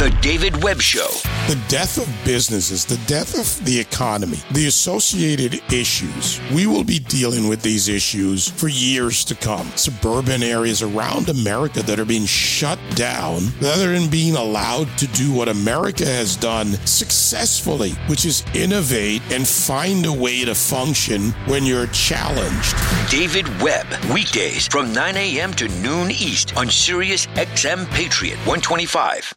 The David Webb Show. The death of businesses, the death of the economy, the associated issues. We will be dealing with these issues for years to come. Suburban areas around America that are being shut down rather than being allowed to do what America has done successfully, which is innovate and find a way to function when you're challenged. David Webb, weekdays from 9 a.m. to noon East on Sirius XM Patriot 125.